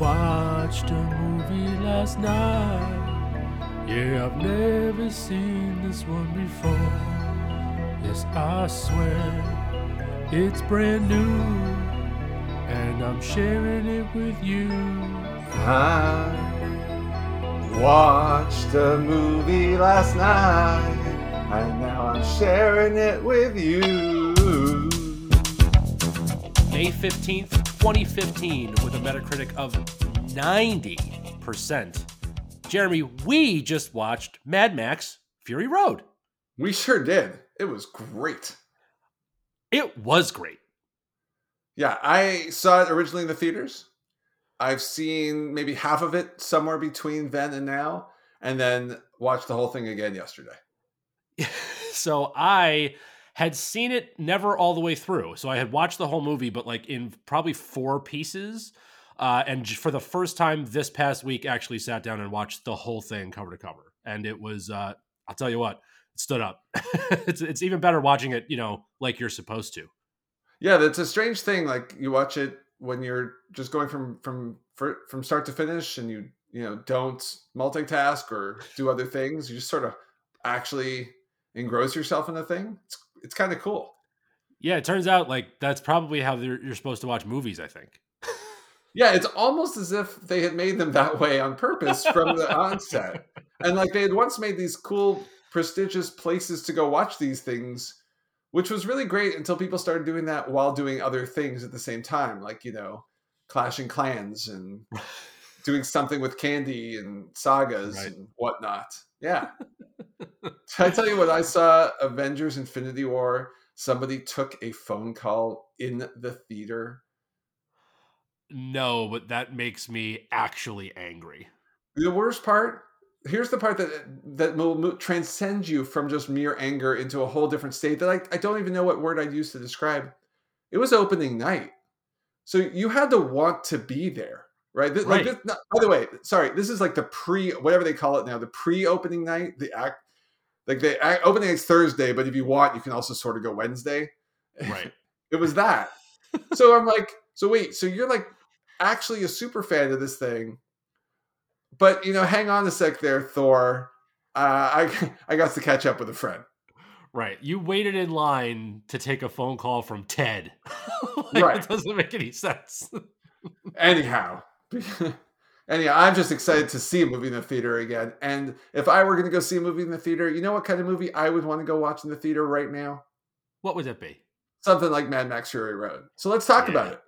Watched a movie last night. Yeah, I've never seen this one before. Yes, I swear it's brand new, and I'm sharing it with you. I watched a movie last night, and now I'm sharing it with you. May 15th, 2015, with a Metacritic of 90%. Jeremy, we just watched Mad Max Fury Road. We sure did. It was great. It was great. Yeah, I saw it originally in the theaters. I've seen maybe half of it somewhere between then and now, and then watched the whole thing again yesterday. so I had seen it never all the way through. So I had watched the whole movie, but like in probably four pieces. Uh, and for the first time this past week, actually sat down and watched the whole thing cover to cover. And it was, uh, I'll tell you what, it stood up. it's it's even better watching it, you know, like you're supposed to. Yeah, that's a strange thing. Like you watch it when you're just going from from from start to finish, and you you know don't multitask or do other things. You just sort of actually engross yourself in the thing. It's it's kind of cool. Yeah, it turns out like that's probably how you're supposed to watch movies. I think. Yeah, it's almost as if they had made them that way on purpose from the onset. And like they had once made these cool, prestigious places to go watch these things, which was really great until people started doing that while doing other things at the same time, like, you know, clashing clans and doing something with candy and sagas Right. and whatnot. Yeah. I tell you what, I saw Avengers Infinity War. Somebody took a phone call in the theater No, but that makes me actually angry. The worst part, here's the part that that will transcend you from just mere anger into a whole different state that I, I don't even know what word I'd use to describe. It was opening night. So you had to want to be there, right? This, Like Right. this, no, by the way, sorry, this is like the pre whatever they call it now, the pre-opening night, the act like the act, opening night's Thursday, but if you want, you can also sort of go Wednesday. Right. It was that. so I'm like, so wait, so you're like actually a super fan of this thing, but you know, hang on a sec there, Thor. Uh, I I got to catch up with a friend. Right. You waited in line to take a phone call from Ted. like, Right. It doesn't make any sense. Anyhow, anyhow, I'm just excited to see a movie in the theater again. And if I were going to go see a movie in the theater, you know what kind of movie I would want to go watch in the theater right now? what would it be? Something like Mad Max Fury Road. So let's talk about it.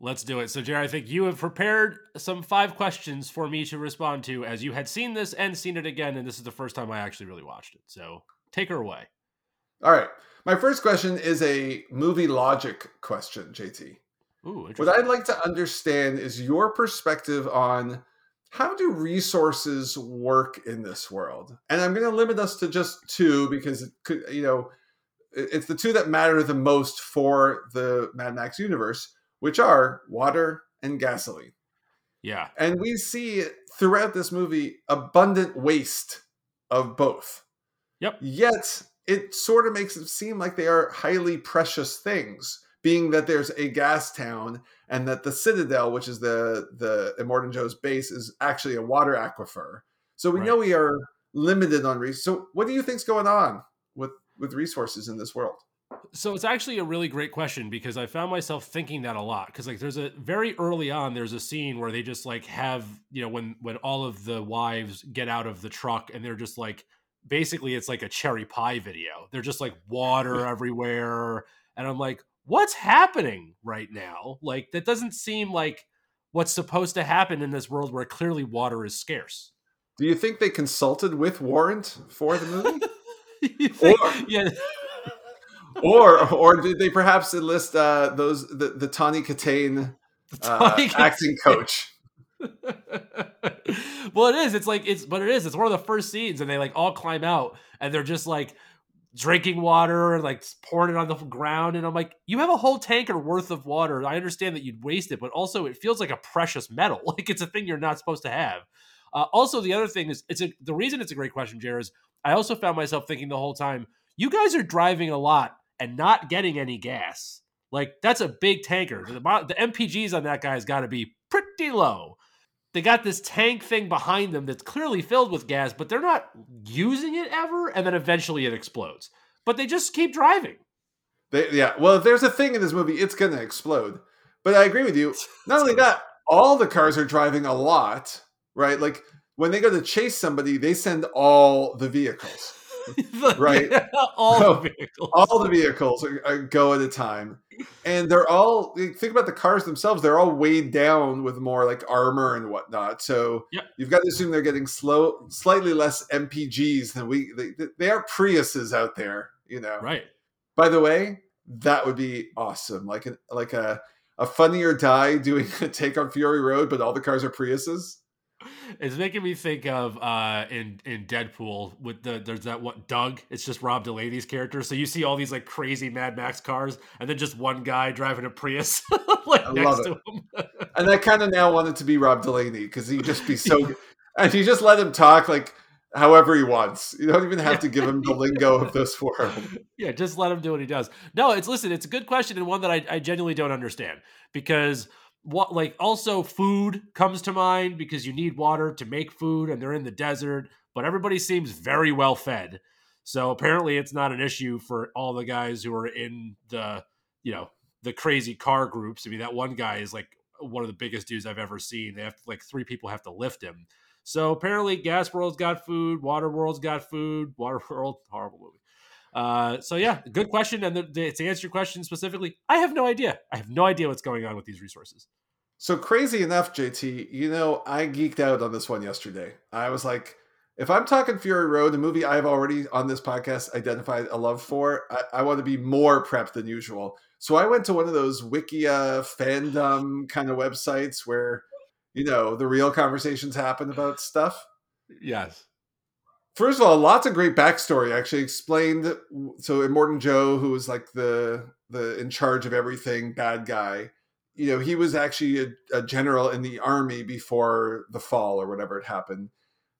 Let's do it. So, Jerry, I think you have prepared some five questions for me to respond to as you had seen this and seen it again. And this is the first time I actually really watched it. So, take her away. All right. My first question is a movie logic question, JT. Ooh, What. I'd like to understand is your perspective on how do resources work in this world? And I'm going to limit us to just two because it could, you know, it's the two that matter the most for the Mad Max universe, which are water and gasoline. yeah. And we see throughout this movie abundant waste of both. Yep. Yet it sort of makes it seem like they are highly precious things, being that there's a gas town and that the Citadel, which is the the Immortan Joe's base, is actually a water aquifer. So we know we are limited on resources. So what do you think's going on with with resources in this world? So it's actually a really great question because I found myself thinking that a lot because like there's a very early on there's a scene where they just like have you know when when all of the wives get out of the truck and they're just like basically it's like a cherry pie video. They're just like water everywhere and I'm like what's happening right now? Like that doesn't seem like what's supposed to happen in this world where clearly water is scarce. Do you think they consulted with Warrant for the movie? Think- Or- yeah. or or did they perhaps enlist uh, those the, the Tawny Kitaen uh, Kitaen. acting coach? well, it is. It's like it's, but it is. It's one of the first scenes, and they like all climb out, and they're just like drinking water and like pouring it on the ground. And I'm like, you have a whole tanker worth of water. I understand that you'd waste it, but also it feels like a precious metal. Like it's a thing you're not supposed to have. Uh, also, the other thing is, it's a the reason it's a great question, Jared. Is I also found myself thinking the whole time, you guys are driving a lot and not getting any gas. Like that's a big tanker. The, the MPGs on that guy's got to be pretty low. They got this tank thing behind them that's clearly filled with gas, but they're not using it ever, and then eventually it explodes. But they just keep driving. They, yeah, well, if there's a thing in this movie, it's going to explode. But I agree with you. Not only that, all the cars are driving a lot, right? Like when they go to chase somebody, they send all the vehicles. right? all so, the vehicles. All the vehicles are, are go at a time. And they're all think about the cars themselves, they're all weighed down with more like armor and whatnot. So yep. you've got to assume they're getting slow slightly less MPGs than we they, they are Priuses out there, you know. Right. By the way, that would be awesome. Like a like a a funny or die doing a take on Fury Road, but all the cars are Priuses. It's making me think of uh in in Deadpool with the there's that what Doug. It's just Rob Delaney's character. So you see all these like crazy Mad Max cars, and then just one guy driving a Prius like I next to him. and I kind of now want it to be Rob Delaney because he'd just be so. and you just let him talk like however he wants. You don't even have to give him the lingo of this world. Yeah, just let him do what he does. No, it's listen, it's a good question and one that I, I genuinely don't understand because what like also food comes to mind because you need water to make food and they're in the desert, but everybody seems very well fed. So apparently it's not an issue for all the guys who are in the, you know, the crazy car groups. I mean, that one guy is like one of the biggest dudes I've ever seen. They have like three people have to lift him. So apparently Gas World's got food, Water World's got food, Water World, horrible movie. Uh, so yeah, good question. And the, the, to answer your question specifically, I have no idea. I have no idea what's going on with these resources. So crazy enough, JT, you know, I geeked out on this one yesterday. I was like, if I'm talking Fury Road, a movie I've already on this podcast identified a love for, I, I want to be more prepped than usual. So I went to one of those Wikia fandom kind of websites where, you know, the real conversations happen about stuff. Yes. First of all, lots of great backstory actually explained. So Immortan Joe, who was like the the in charge of everything bad guy, you know, he was actually a, a, general in the army before the fall or whatever had happened.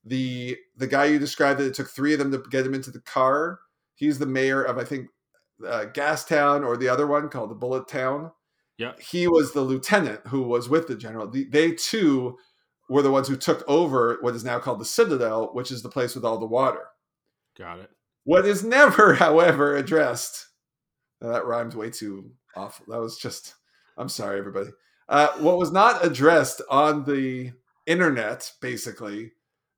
The the guy you described that it took three of them to get him into the car. He's the mayor of I think uh, Gastown or the other one called the Bullet Town. Yeah, he was the lieutenant who was with the general. The, they too were the ones who took over what is now called the Citadel, which is the place with all the water. Got it. What is never, however, addressed. that rhymed way too awful. That was just. I'm sorry, everybody. Uh, what was not addressed on the internet, basically,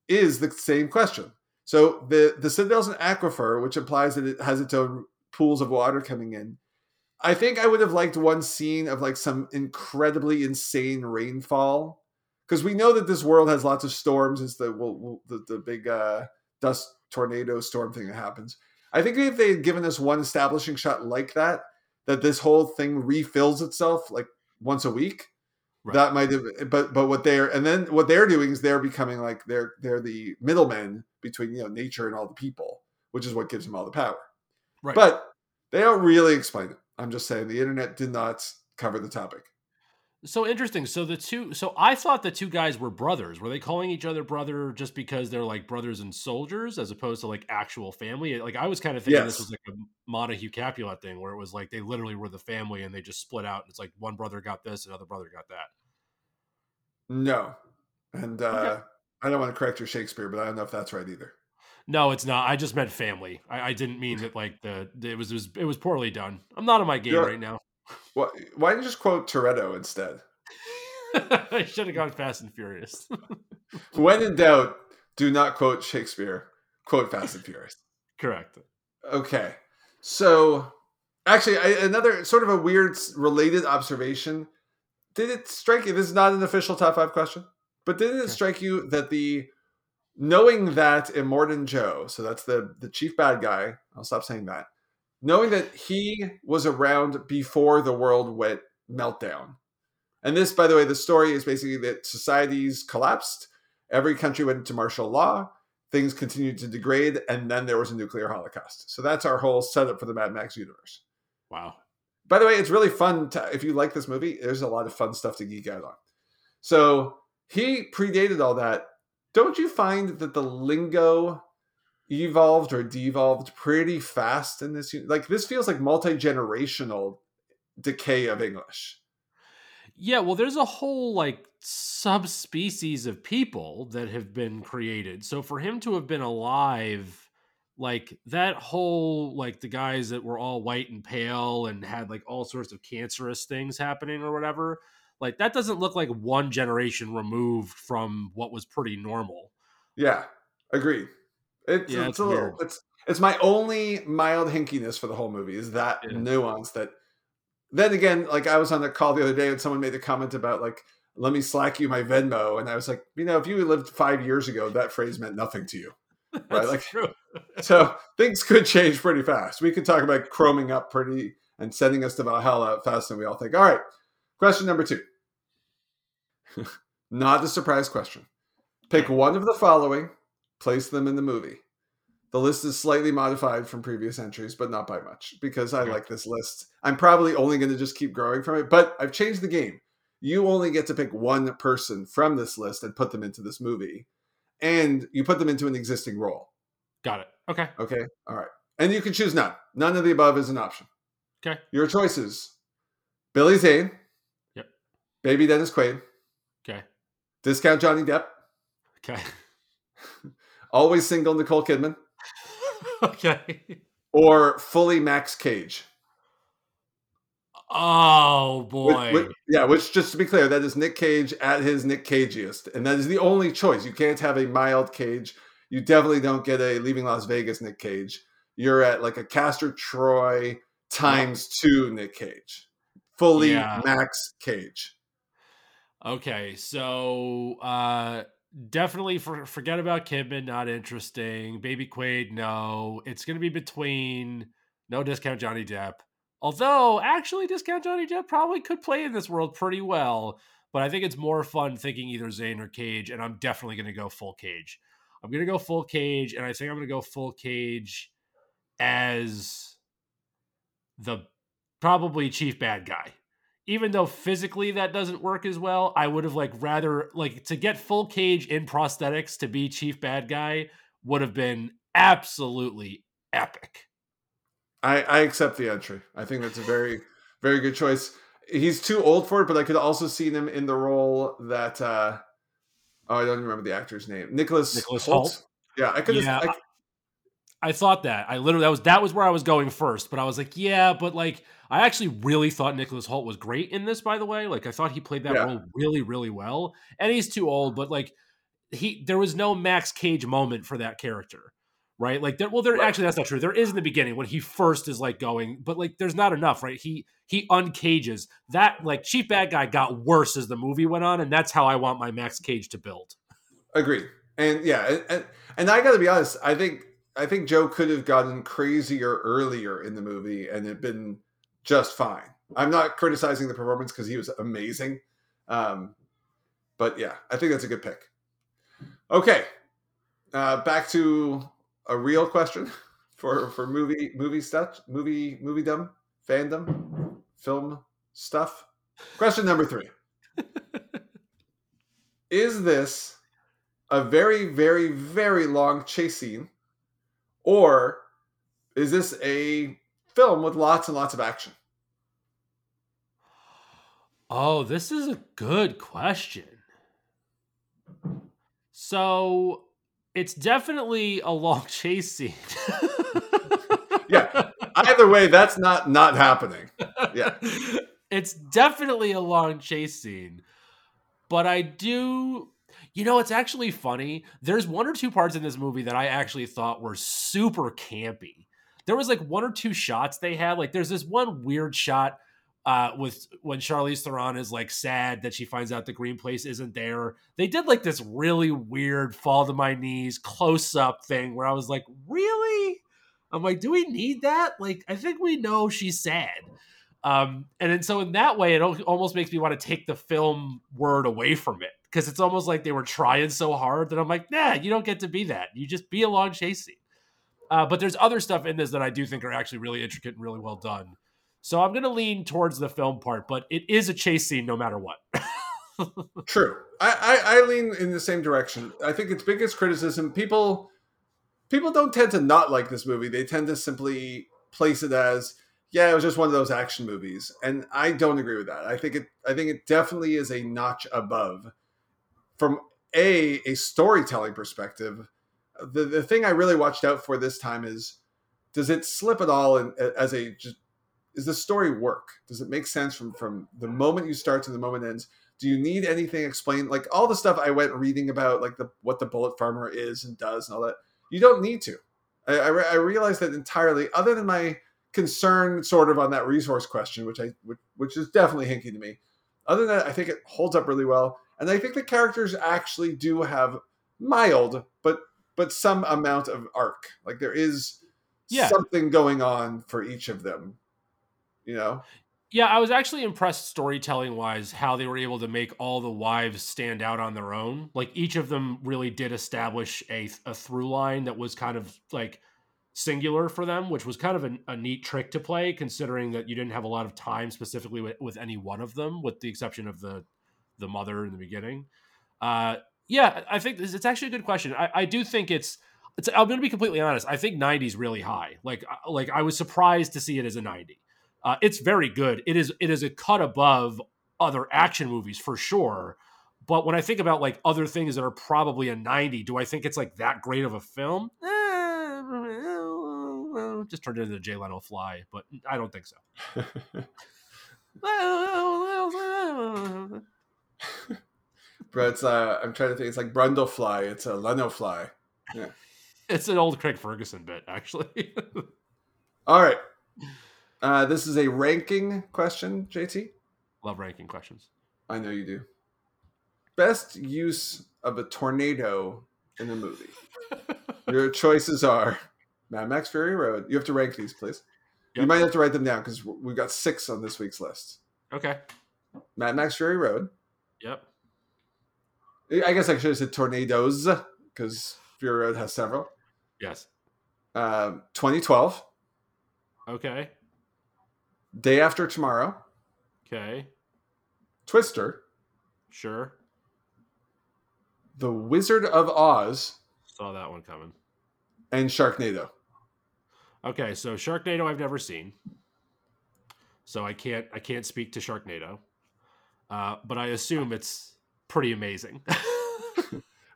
is the same question. So the the Citadel's an aquifer, which implies that it has its own pools of water coming in. I think I would have liked one scene of like some incredibly insane rainfall because we know that this world has lots of storms. It's the well, the, the big uh, dust tornado storm thing that happens. I think if they had given us one establishing shot like that, that this whole thing refills itself like once a week, right. that might have. But but what they're and then what they're doing is they're becoming like they're they're the middlemen between you know nature and all the people, which is what gives them all the power. Right. But they don't really explain it. I'm just saying the internet did not cover the topic. So interesting. So the two, so I thought the two guys were brothers. Were they calling each other brother just because they're like brothers and soldiers, as opposed to like actual family? Like I was kind of thinking yes. this was like a Montague Capulet thing, where it was like they literally were the family and they just split out. And it's like one brother got this, another brother got that. No, and uh, okay. I don't want to correct your Shakespeare, but I don't know if that's right either. No, it's not. I just meant family. I, I didn't mean that like the, the, it was it was it was poorly done. I'm not on my game You're, right now. Why, why didn't you just quote Toretto instead? I should have gone Fast and Furious. when in doubt, do not quote Shakespeare. Quote Fast and Furious. Correct. Okay. So, actually, I, another sort of a weird related observation. Did it strike you? This is not an official top five question, but didn't it strike you that the knowing that Immortan Joe, so that's the the chief bad guy. I'll stop saying that knowing that he was around before the world went meltdown. And this, by the way, the story is basically that societies collapsed, every country went into martial law, things continued to degrade, and then there was a nuclear holocaust. So that's our whole setup for the Mad Max universe. Wow. By the way, it's really fun to, if you like this movie, there's a lot of fun stuff to geek out on. So he predated all that. Don't you find that the lingo evolved or devolved pretty fast in this like this feels like multi-generational decay of english Yeah, well, there's a whole like subspecies of people that have been created. So for him to have been alive, like that whole like the guys that were all white and pale and had like all sorts of cancerous things happening or whatever, like that doesn't look like one generation removed from what was pretty normal. Yeah, agreed. It's, Yeah, it's it's a little. It's it's my only mild hinkiness for the whole movie is that Yeah. nuance. That then again, like I was on the call the other day and someone made a comment about like, "Let me slack you my Venmo," and I was like, you know, if you lived five years ago, that phrase meant nothing to you. That's like- true. So things could change pretty fast. We could talk about chroming up pretty and sending us to Valhalla faster than we all think. All right, question number two. Not a surprise question. Pick one of the following, place them in the movie. The list is slightly modified from previous entries, but not by much because I Okay. like this list. I'm probably only going to just keep growing from it, but I've changed the game. You only get to pick one person from this list and put them into this movie, and you put them into an existing role. Got it. Okay. Okay. All right. And you can choose none. None of the above is an option. Okay. Your choices Billy Zane. Yep. Baby Dennis Quaid. Okay. Discount Johnny Depp. Okay. Always single Nicole Kidman. okay. Or fully Max Cage. Oh boy. which- yeah, which, just to be clear, that is Nick Cage at his Nick Cageiest. And that is the only choice. You can't have a mild Cage. You definitely don't get a Leaving Las Vegas Nick Cage. You're at like a Castor Troy times two Nick Cage. Fully Yeah. Max Cage. Okay, so uh definitely for, forget about Kidman, not interesting. Baby Quaid, no. It's gonna be between no discount Johnny Depp. Although actually discount Johnny Depp probably could play in this world pretty well. But I think it's more fun thinking either Zane or Cage, and I'm definitely gonna go full cage. I'm gonna go full cage, and I think I'm gonna go full cage as the probably chief bad guy even though physically that doesn't work as well, I would have like rather like to get full cage in prosthetics to be chief bad guy would have been absolutely epic. I, I accept the entry. I think that's a very, very good choice. He's too old for it, but I could also see him in the role that uh oh I don't even remember the actor's name. Nicholas Nicholas Hoult. Hoult? Yeah, I could have Yeah, I, I thought that. I literally that was that was where I was going first, but I was like, yeah, but like I actually really thought Nicholas Hoult was great in this, by the way. Like I thought he played that Yeah. role really, really well. And he's too old, but like he there was no Max Cage moment for that character. Right? Like there well there Right. actually that's not true. There is in the beginning when he first is like going, but like there's not enough, right? He he uncages. That like Chief Bad Guy got worse as the movie went on, and that's how I want my Max Cage to build. Agreed. And yeah, and, and and I got to be honest. I think I think Joe could have gotten crazier earlier in the movie and it been just fine. I'm not criticizing the performance because he was amazing, um, but yeah, I think that's a good pick. Okay, uh, back to a real question for for movie movie stuff, movie movie dumb fandom, film stuff. Question number three: Is this a very, very, very long chase scene, or is this a film with lots and lots of action? Oh, this is a good question. So it's definitely a long chase scene. Yeah. Either way, that's not not happening. Yeah. It's definitely a long chase scene. But I do you know, it's actually funny. There's one or two parts in this movie that I actually thought were super campy. There was like one or two shots they had. Like there's this one weird shot uh, with when Charlize Theron is like sad that she finds out the green place isn't there. They did like this really weird fall to my knees close up thing where I was like, really? I'm like, do we need that? Like, I think we know she's sad. Um, and then so in that way, it almost makes me want to take the film word away from it because it's almost like they were trying so hard that I'm like, nah, you don't get to be that. You just be a long chase scene. Uh, but there's other stuff in this that I do think are actually really intricate and really well done. So I'm going to lean towards the film part, but it is a chase scene no matter what. True. I, I, I lean in the same direction. I think its biggest criticism people people don't tend to not like this movie. They tend to simply place it as yeah, it was just one of those action movies, and I don't agree with that. I think it I think it definitely is a notch above from a a storytelling perspective. The the thing I really watched out for this time is does it slip at all in, as a just is the story work? Does it make sense from from the moment you start to the moment ends? Do you need anything explained? Like all the stuff I went reading about, like the what the bullet farmer is and does and all that. You don't need to. I, I, I realized that entirely. Other than my concern, sort of on that resource question, which I which, which is definitely hinky to me. Other than that, I think it holds up really well, and I think the characters actually do have mild, but but some amount of arc. Like there is Yeah. something going on for each of them. You know, Yeah, I was actually impressed storytelling wise how they were able to make all the wives stand out on their own. Like each of them really did establish a, a through line that was kind of like singular for them, which was kind of a, a neat trick to play, considering that you didn't have a lot of time specifically with, with any one of them, with the exception of the the mother in the beginning. Uh, yeah, I think this, it's actually a good question. I, I do think it's. It's, I'm going to be completely honest. I think 90 is really high. Like, uh, like I was surprised to see it as a 90. Uh, it's very good. It is it is a cut above other action movies for sure. But when I think about like other things that are probably a 90, do I think it's like that great of a film? Eh, just turned into the Jay Leno fly, but I don't think so. but it's uh, I'm trying to think. It's like Brundlefly. It's a Leno fly. It's an old Craig Ferguson bit, actually. All right. Uh, this is a ranking question, JT. Love ranking questions. I know you do. Best use of a tornado in a movie. Your choices are Mad Max Fury Road. You have to rank these, please. You might have to write them down because we've got six on this week's list. Okay. Mad Max Fury Road. Yep. I guess I should have said tornadoes because Fury Road has several. Yes. Um, 2012, Okay. Day After Tomorrow, Okay. Twister, Sure. The Wizard of Oz, Saw that one coming. and Sharknado. Okay, so Sharknado I've never seen. So I can't I can't speak to Sharknado. Uh, but I assume it's pretty amazing.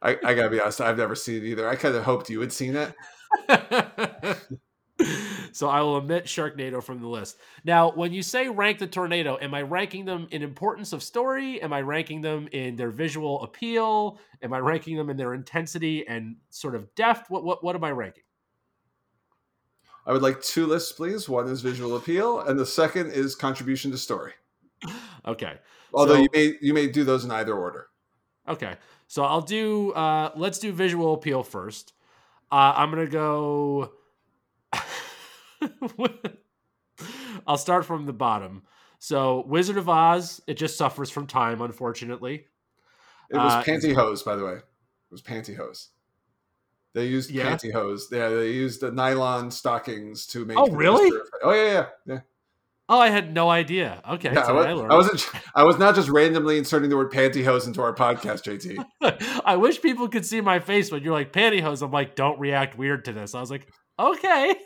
I, I gotta be honest, I've never seen it either. I kind of hoped you had seen it. so I will omit Sharknado from the list. Now, when you say rank the tornado, am I ranking them in importance of story? Am I ranking them in their visual appeal? Am I ranking them in their intensity and sort of depth? What what what am I ranking? I would like two lists, please. One is visual appeal, and the second is contribution to story. Okay. Although So- you may you may do those in either order. Okay. So I'll do uh let's do visual appeal first. Uh I'm going to go I'll start from the bottom. So Wizard of Oz, it just suffers from time unfortunately. It was Uh, pantyhose, by the way. It was pantyhose. They used Yeah? pantyhose. Yeah, they used the nylon stockings to make. Oh, really? Oh yeah, yeah, yeah. Oh, I had no idea. Okay, yeah I, was, I. I wasn't. I was not just randomly inserting the word pantyhose into our podcast, JT. I wish people could see my face when you're like pantyhose. I'm like, don't react weird to this. I was like, okay.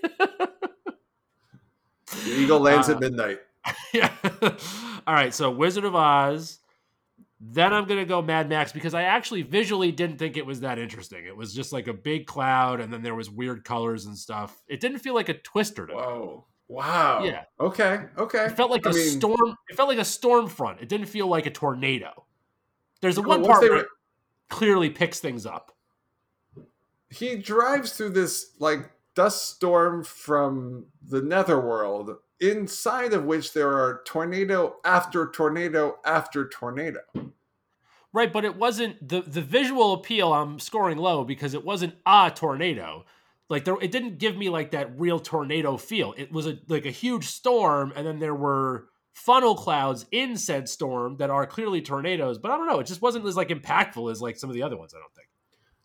The eagle lands Uh, at midnight. yeah. All right. So Wizard of Oz. Then I'm gonna go Mad Max because I actually visually didn't think it was that interesting. It was just like a big cloud, and then there was weird colors and stuff. It didn't feel like a twister to me. Wow. Yeah. Okay. Okay. It felt like I a mean- storm. It felt like a storm front. It didn't feel like a tornado. There's a Well, one part where it clearly picks things up. he drives through this like dust storm from the netherworld inside of which there are tornado after tornado after tornado Right, but it wasn't the the visual appeal. I'm scoring low because it wasn't a tornado. Like there, it didn't give me like that real tornado feel. It was a like a huge storm, and then there were funnel clouds in said storm that are clearly tornadoes. But I don't know. It just wasn't as like impactful as like some of the other ones. I don't think.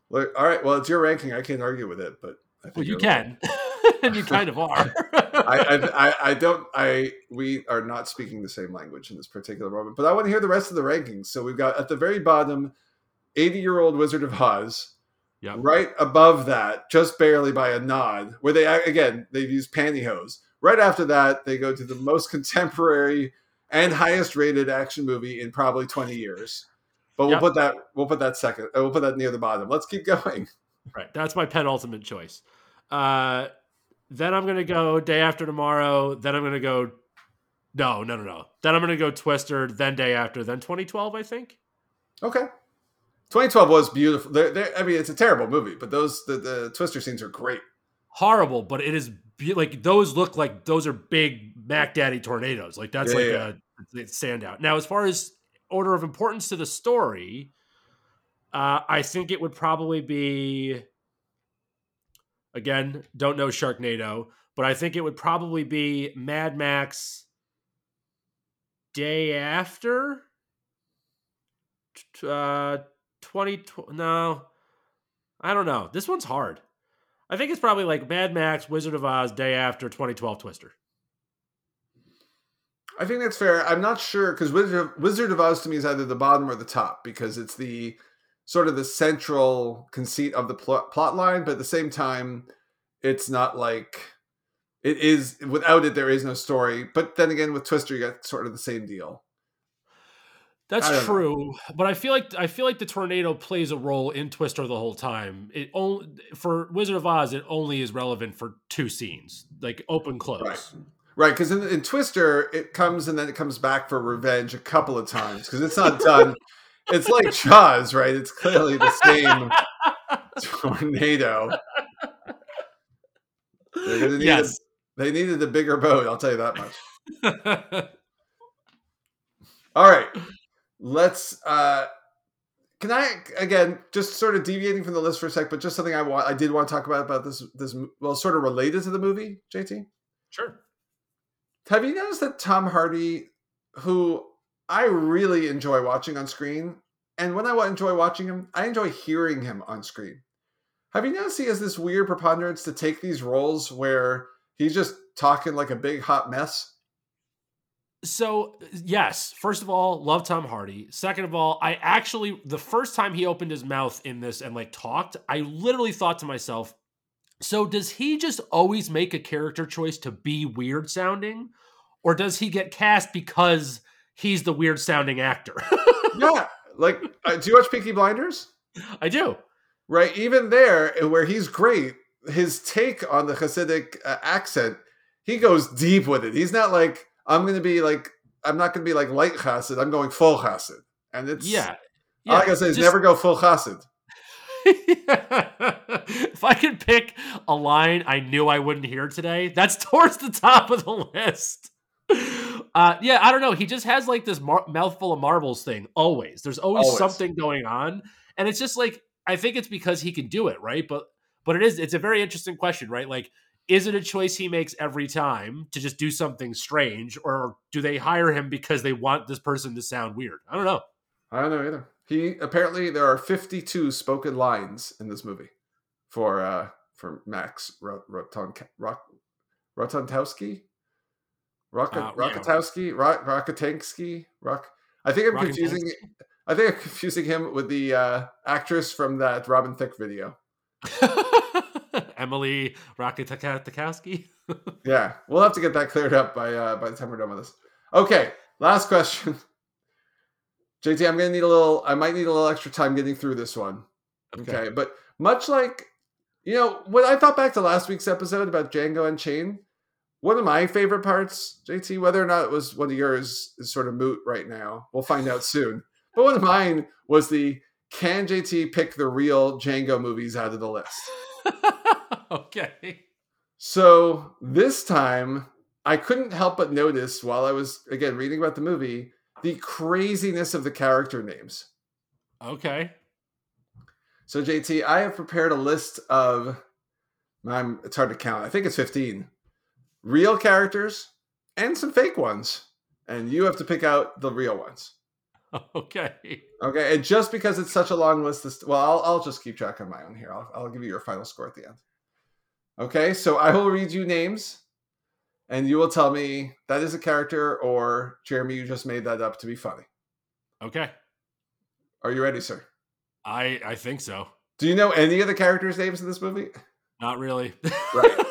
Look, all right well it's your ranking i can't argue with it but I think Well, you can, and you kind of are. I, I, I, don't I we are not speaking the same language in this particular moment, but I want to hear the rest of the rankings. So we've got at the very bottom, 80 year old Wizard of Oz. Yep. Right above that, just barely by a nod, where they again they've used pantyhose. Right after that, they go to the most contemporary and highest rated action movie in probably 20 years. But we'll Yep. put that we'll put that second. uh, We'll put that near the bottom. Let's keep going. Right. That's my penultimate choice. Uh, then I'm gonna go day after tomorrow. Then I'm gonna go. No, no, no, no. Then I'm gonna go Twister. Then day after. Then 2012. I think. Okay. 2012 was beautiful. They're, they're, I mean, it's a terrible movie, but those the, the Twister scenes are great. Horrible, but it is be- like those look like those are big Mac Daddy tornadoes. Like that's Yeah, like yeah. a, a standout. Now, as far as order of importance to the story, uh, I think it would probably be. Again, don't know Sharknado, but I think it would probably be Mad Max. Day after. Uh, twenty. tw- No, I don't know. This one's hard. I think it's probably like Mad Max, Wizard of Oz, day after 2012 Twister. I think that's fair. I'm not sure because Wizard of, Wizard of Oz to me is either the bottom or the top because it's the sort of the central conceit of the plot, plot line, but at the same time, it's not like it is without it there is no story. But then again, with Twister, you got sort of the same deal. That's don't know. true, but I feel like I feel like the tornado plays a role in Twister the whole time. It only for Wizard of Oz, it only is relevant for two scenes, like open close. Right. Right, because in, in Twister, it comes and then it comes back for revenge a couple of times because it's not done. it's like Jaws, right? It's clearly the same tornado. Need Yes. a, they needed a bigger boat. I'll tell you that much. All right, let's. uh Can I again just sort of deviating from the list for a sec, but just something I want. I did want to talk about about this. This well, sort of related to the movie, JT. sure. Have you noticed that Tom Hardy, who I really enjoy watching on screen, and when I enjoy watching him, I enjoy hearing him on screen. Have you noticed he has this weird preponderance to take these roles where he's just talking like a big hot mess? So, yes, first of all, love Tom Hardy. Second of all, I actually, the first time he opened his mouth in this and like talked, I literally thought to myself, so does he just always make a character choice to be weird sounding? Or does he get cast because he's the weird sounding actor? yeah, like uh, do you watch Peaky Blinders? I do. Right, even there where he's great, his take on the Hasidic uh, accent, he goes deep with it. He's not like I'm going to be like I'm not going to be like light Hasid. I'm going full Hasid, and it's Yeah. All I gotta say is just- never go full Hasid. if I could pick a line I knew I wouldn't hear today, that's towards the top of the list. Uh, yeah, I don't know. He just has like this mar- mouthful of marbles thing always. There's always, Always. something going on, and it's just like I think it's because he can do it, right? But but it is it's a very interesting question, right? Like, is it a choice he makes every time to just do something strange, or do they hire him because they want this person to sound weird? I don't know. I don't know either. He apparently there are 52 spoken lines in this movie for uh for Max Ro- Roton Rock Rotontowski. Rock Uh. Rockatowski, Rock Rockatansky, Rock. I think I'm confusing. I think I'm confusing him with the uh, actress from that Robin Thicke video. Emily Rakitakowski. Yeah, we'll have to get that cleared up by uh, by the time we're done with this. Okay, last question. JT, I'm gonna need a little. I might need a little extra time getting through this one. Okay. But much like, you know, when I thought back to last week's episode about Django Unchained, one of my favorite parts, JT, whether or not it was one of yours is sort of moot right now. We'll find out soon. But one of mine was the can JT pick the real Django movies out of the list? okay. So this time, I couldn't help but notice while I was, again, reading about the movie, the craziness of the character names. Okay. So JT, I have prepared a list of I'm it's hard to count. I think it's 15 real characters and some fake ones. And you have to pick out the real ones. Okay. Okay. And just because it's such a long list, this, well, I'll, I'll just keep track on my own here. I'll, I'll give you your final score at the end. Okay. So I will read you names and you will tell me that is a character or Jeremy, you just made that up to be funny. Okay. Are you ready, sir? I I think so. Do you know any of the characters' names in this movie? Not really. Right.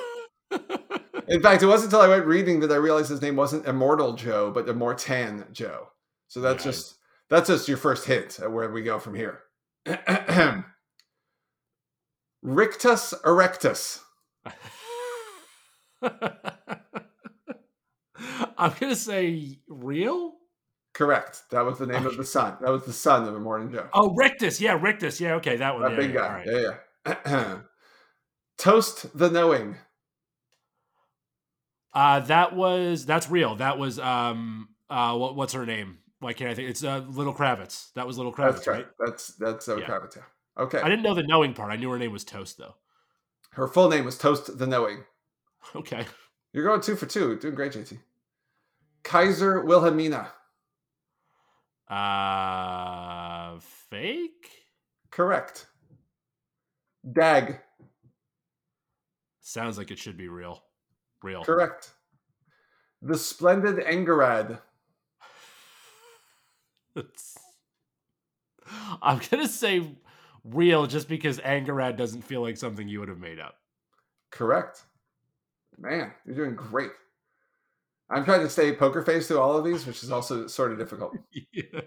In fact, it wasn't until I went reading that I realized his name wasn't Immortal Joe, but Immortan Joe. So that's Yeah. just that's just your first hint at where we go from here. Rictus erectus. I'm gonna say real. Correct. That was the name of the son. That was the son of Immortan Joe. Oh, Rictus. Yeah, Rictus. Yeah, okay, that one. that yeah, big yeah, guy. right. Yeah, yeah. Toast the knowing. Uh, that was that's real. That was um uh what, what's her name? Why can't I think? It's uh, Little Kravitz. That was Little Kravitz, That's right? right. That's that's Zoe Yeah. Kravitz. Yeah. Okay. I didn't know the knowing part. I knew her name was Toast though. Her full name was Toast the Knowing. Okay. You're going two for two. Doing great, JT. Kaiser Wilhelmina. Uh, fake. Correct. Dag. Sounds like it should be real. Real. Correct. The Splendid Angharad. I'm gonna say real just because Angharad doesn't feel like something you would have made up. Correct. Man, you're doing great. I'm trying to stay poker face through all of these, which is also sort of difficult. yeah.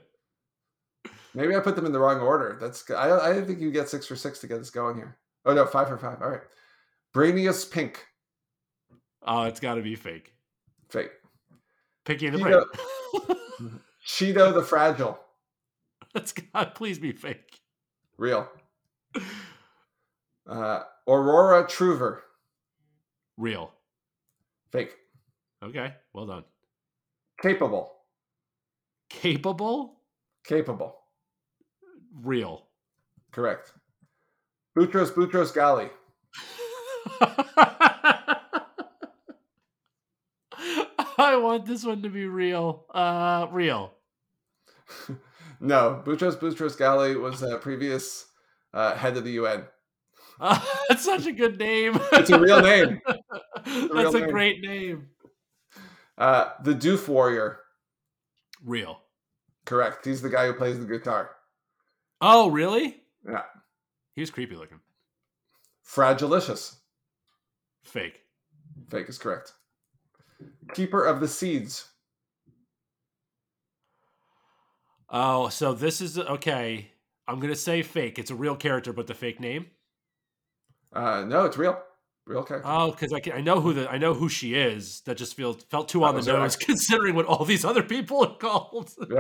Maybe I put them in the wrong order. That's I I think you get six for six to get us going here. Oh no, five for five. All right. Brainius Pink. Oh, it's got to be fake. Fake. Picking the brain. Cheedo the Fragile. That's got please be fake. Real. Uh, Aurora Truver. Real. Fake. Okay. Well done. Capable. Capable. Capable. Real. Correct. Boutros Boutros Ghali. I want this one to be real. Uh, real. No, Boutros Boutros Ghali was a previous uh, head of the UN. Uh, that's such a good name. It's a real name. That's real a name. great name. Uh, the Doof Warrior. Real. Correct. He's the guy who plays the guitar. Oh, really? Yeah. He was creepy looking. Fragilicious. Fake. Fake is correct. Keeper of the Seeds. Oh, so this is okay. I'm gonna say fake. It's a real character, but the fake name. Uh, no, it's real. Real character. Oh, because I can, I know who the I know who she is. That just feels felt too That on the nose, considering what all these other people are called. yeah.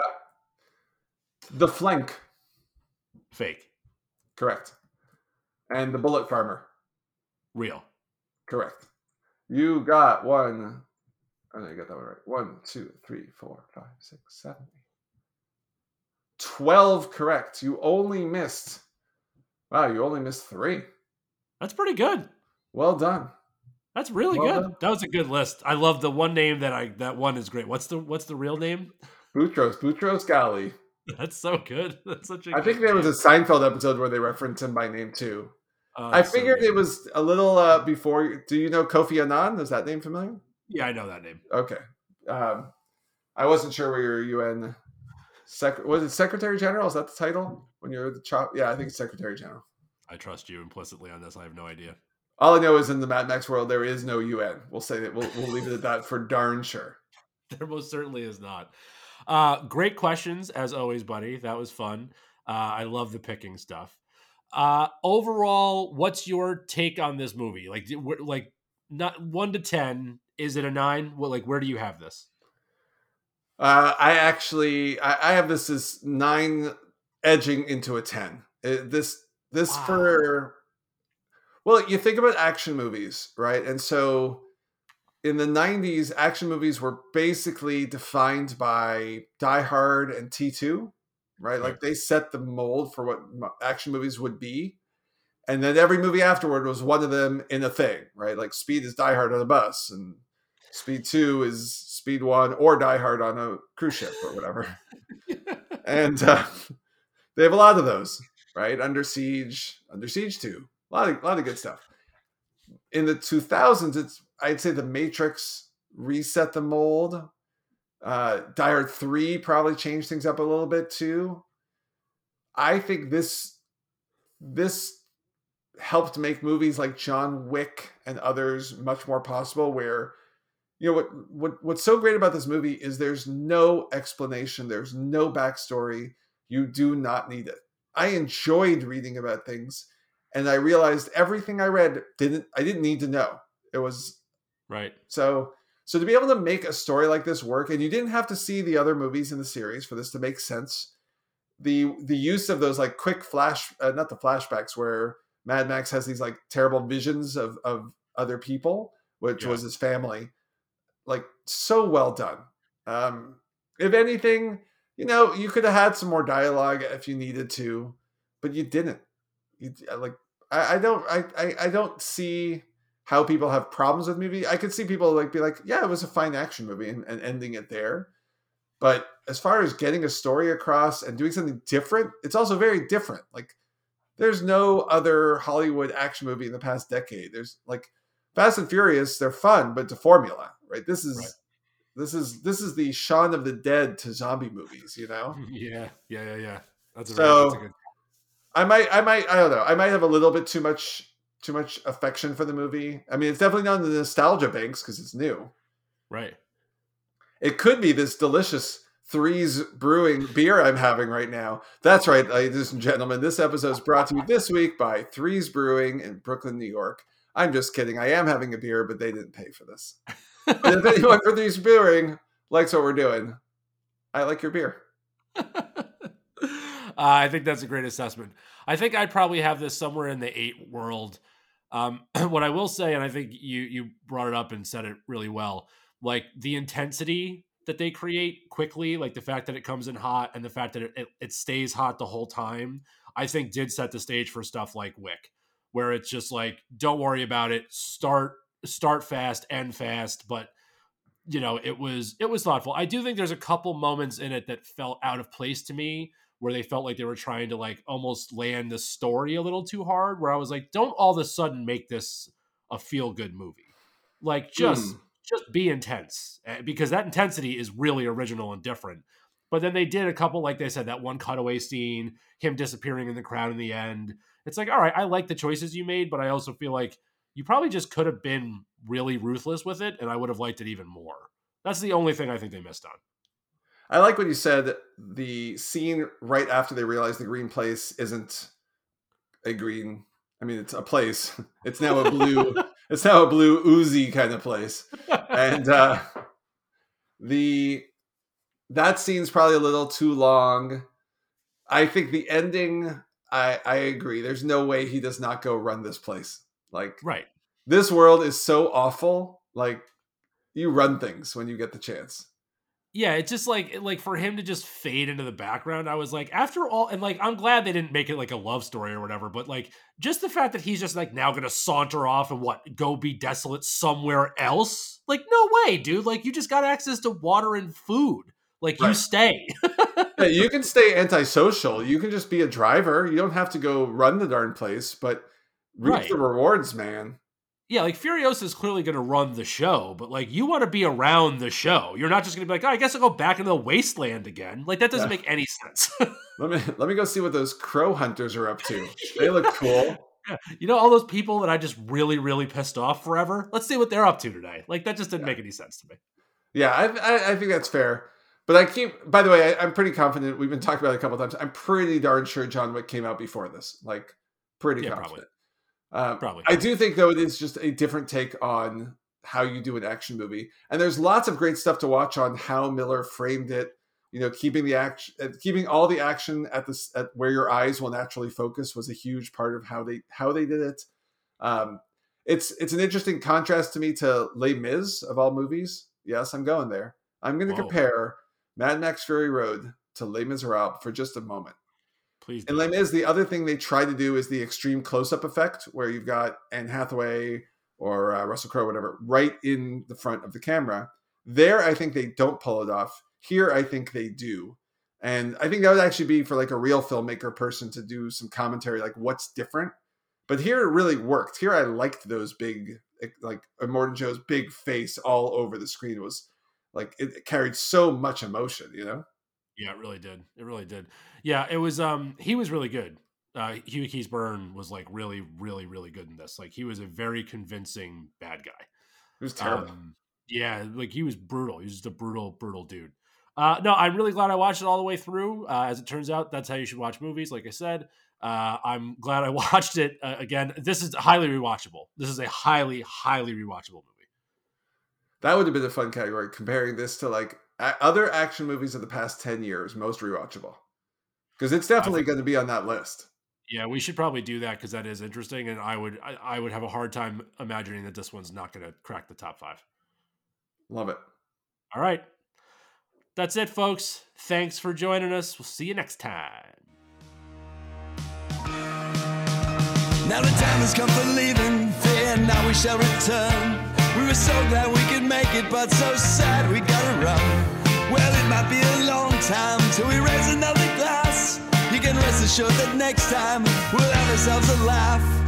The Flank. fake. Correct. And the Bullet Farmer. Real. Correct. You got one. No, you got that one right. One, two, three, four, five, six, seven, eight. 12 correct. You only missed. Wow, you only missed three. That's pretty good. Well done. That's really Well good. done. That was a good list. I love the one name that I that one is great. What's the what's the real name? Boutros, Boutros Ghali. That's so good. That's such a I think there was a. Seinfeld episode where they referenced him by name too. Oh, I that's so figured it was a little uh, before. Do you know Kofi Annan? Is that name familiar? Yeah, I know that name. Okay. Um, I wasn't sure where your UN sec was it Secretary General? Is that the title when you're the chop? Yeah, I think it's Secretary General. I trust you implicitly on this. I have no idea. All I know is in the Mad Max world there is no UN. We'll say that we'll, we'll leave it at that for darn sure. There most certainly is not. Uh, great questions as always, buddy. That was fun. Uh, I love the picking stuff. Uh, overall, what's your take on this movie? Like, like not one to ten. Is it a nine? What like where do you have this? Uh, I actually I, I have this as nine edging into a ten. It- this this Wow. for well, you think about action movies, right? And so in the 90s, action movies were basically defined by Die Hard and T2, right? Like they set the mold for what action movies would be. And then every movie afterward was one of them in a thing, right? Like Speed is Die Hard on a bus, and Speed 2 is Speed 1 or Die Hard on a cruise ship or whatever. and uh, they have a lot of those, right? Under Siege, Under Siege 2, a lot of, a lot of good stuff. In the 2000s, it's I'd say The Matrix reset the mold. Uh, Die Hard 3 probably changed things up a little bit too. I think this this helped make movies like John Wick and others much more possible where you know what what what's so great about this movie is there's no explanation, there's no backstory. You do not need it. I enjoyed reading about things and I realized everything I read didn't I didn't need to know. It was right. So so to be able to make a story like this work and you didn't have to see the other movies in the series for this to make sense. The the use of those like quick flash uh, not the flashbacks where Mad Max has these like terrible visions of of other people, which yeah. was his family like so well done. Um, if anything, you know, you could have had some more dialogue if you needed to, but you didn't. You uh, like, I, I don't, I, I, I don't see how people have problems with movie. I could see people like be like, yeah, it was a fine action movie, and, and ending it there. But as far as getting a story across and doing something different, it's also very different. Like, there's no other Hollywood action movie in the past decade. There's like Fast and Furious, they're fun, but to formula right? This is right. this is this is the Shaun of the Dead to zombie movies, you know? Yeah, yeah, yeah, yeah. That's a so. Very, that's a good... I might, I might, I don't know. I might have a little bit too much, too much affection for the movie. I mean, it's definitely not in the nostalgia banks because it's new. Right. It could be this delicious Threes Brewing beer I'm having right now. That's right, ladies and gentlemen. This episode is brought to you this week by Threes Brewing in Brooklyn, New York. I'm just kidding. I am having a beer, but they didn't pay for this if anyone for Threes Brewing likes what we're doing, I like your beer. uh, I think that's a great assessment. I think I'd probably have this somewhere in the eight world. Um, what I will say, and I think you you brought it up and said it really well, like the intensity that they create quickly, like the fact that it comes in hot and the fact that it, it, it stays hot the whole time, I think did set the stage for stuff like Wick, where it's just like, don't worry about it, start start fast, end fast, but you know, it was it was thoughtful. I do think there's a couple moments in it that felt out of place to me where they felt like they were trying to like almost land the story a little too hard where I was like, don't all of a sudden make this a feel good movie. Like just mm. just be intense eh, because that intensity is really original and different. But then they did a couple, like they said, that one cutaway scene, him disappearing in the crowd in the end. It's like, all right, I like the choices you made, but I also feel like you probably just could have been really ruthless with it, and I would have liked it even more. That's the only thing I think they missed on. I like what you said. The scene right after they realize the green place isn't a green. I mean, it's a place. It's now a blue. it's now a blue oozy kind of place, and uh, the that scene's probably a little too long. I think the ending. I I agree. There's no way he does not go run this place. Like, right. This world is so awful. Like, you run things when you get the chance. Yeah, it's just like like for him to just fade into the background. I was like, after all, and like I'm glad they didn't make it like a love story or whatever. But like, just the fact that he's just like now gonna saunter off and what go be desolate somewhere else. Like, no way, dude. Like, you just got access to water and food. Like, right. you stay. yeah, you can stay antisocial. You can just be a driver. You don't have to go run the darn place. But reap right. the rewards, man. Yeah, like Furiosa is clearly going to run the show, but like you want to be around the show. You're not just going to be like, oh, I guess I'll go back into the wasteland again. Like that doesn't yeah. make any sense. let me let me go see what those crow hunters are up to. They look cool. Yeah. You know all those people that I just really really pissed off forever. Let's see what they're up to today. Like that just didn't yeah. make any sense to me. Yeah, I, I, I think that's fair. But I keep. By the way, I, am pretty confident. We've been talking about it a couple times. I'm pretty darn sure John Wick came out before this. Like pretty yeah, confident. Probably. Um, Probably. I do think though it is just a different take on how you do an action movie, and there's lots of great stuff to watch on how Miller framed it. You know, keeping the action, uh, keeping all the action at this at where your eyes will naturally focus was a huge part of how they how they did it. Um, it's it's an interesting contrast to me to Les Mis of all movies. Yes, I'm going there. I'm going to compare Mad Max Fury Road to Les Miserables for just a moment. Please. And Les Mis, the other thing they try to do is the extreme close-up effect, where you've got Anne Hathaway or uh, Russell Crowe, whatever, right in the front of the camera. There, I think they don't pull it off. Here, I think they do. And I think that would actually be for like a real filmmaker person to do some commentary, like what's different. But here it really worked. Here I liked those big, like Immortan Joe's big face all over the screen. It was like it carried so much emotion, you know? Yeah, it really did. It really did. Yeah, it was um he was really good. uh, Hugh Keays-Byrne was like really, really, really good in this. Like he was a very convincing bad guy. It was terrible. Um, yeah, like he was brutal. He was just a brutal, brutal dude. Uh, no, I'm really glad I watched it all the way through. Uh, as it turns out, that's how you should watch movies. Like I said, uh, I'm glad I watched it uh, again. This is highly rewatchable. This is a highly, highly rewatchable movie. That would have been a fun category comparing this to like a- other action movies of the past 10 years, most rewatchable. Because it's definitely going to be on that list. Yeah, we should probably do that because that is interesting, and I would I, I would have a hard time imagining that this one's not going to crack the top five. Love it. All right, that's it, folks. Thanks for joining us. We'll see you next time. Now the time has come for leaving, fear now we shall return. We were so glad we could make it, but so sad we gotta run. Well, it might be a long time till we raise another glass. You can rest assured that next time we'll have ourselves a laugh.